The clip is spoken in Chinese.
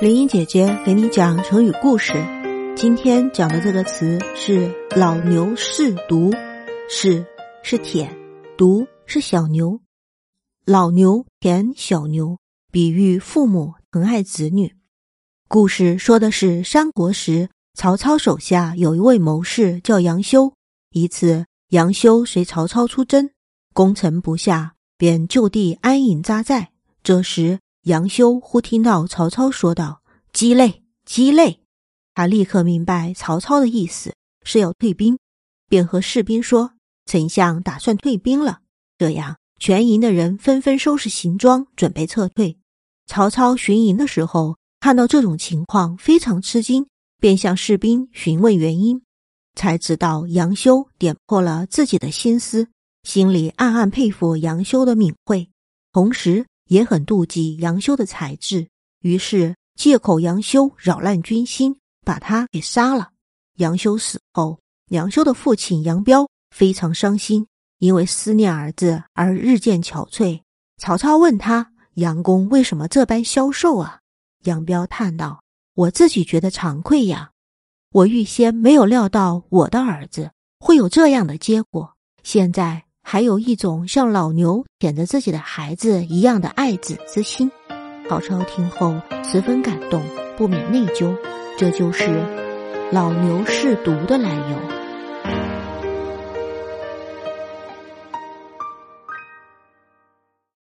林英姐姐给你讲成语故事，今天讲的这个词是“老牛试犊”，试是舔，犊是小牛，老牛舔小牛，比喻父母疼爱子女。故事说的是三国时，曹操手下有一位谋士叫杨修。一次，杨修随曹操出征，攻城不下，便就地安营扎寨。这时，杨修忽听到曹操说道：“鸡肋，鸡肋！”他立刻明白曹操的意思是要退兵，便和士兵说：“丞相打算退兵了。”这样，全营的人纷纷收拾行装，准备撤退。曹操巡营的时候，看到这种情况，非常吃惊，便向士兵询问原因，才知道杨修点破了自己的心思，心里暗暗佩服杨修的敏慧，同时。也很妒忌杨修的才智，于是借口杨修扰乱军心，把他给杀了。杨修死后，杨修的父亲杨彪非常伤心，因为思念儿子而日渐憔悴。曹操问他：“杨公为什么这般消瘦啊？”杨彪叹道：“我自己觉得惭愧呀，我预先没有料到我的儿子会有这样的结果，现在。”还有一种像老牛舔着自己的孩子一样的爱子之心。曹操听后十分感动，不免内疚。这就是“老牛试毒”的来由。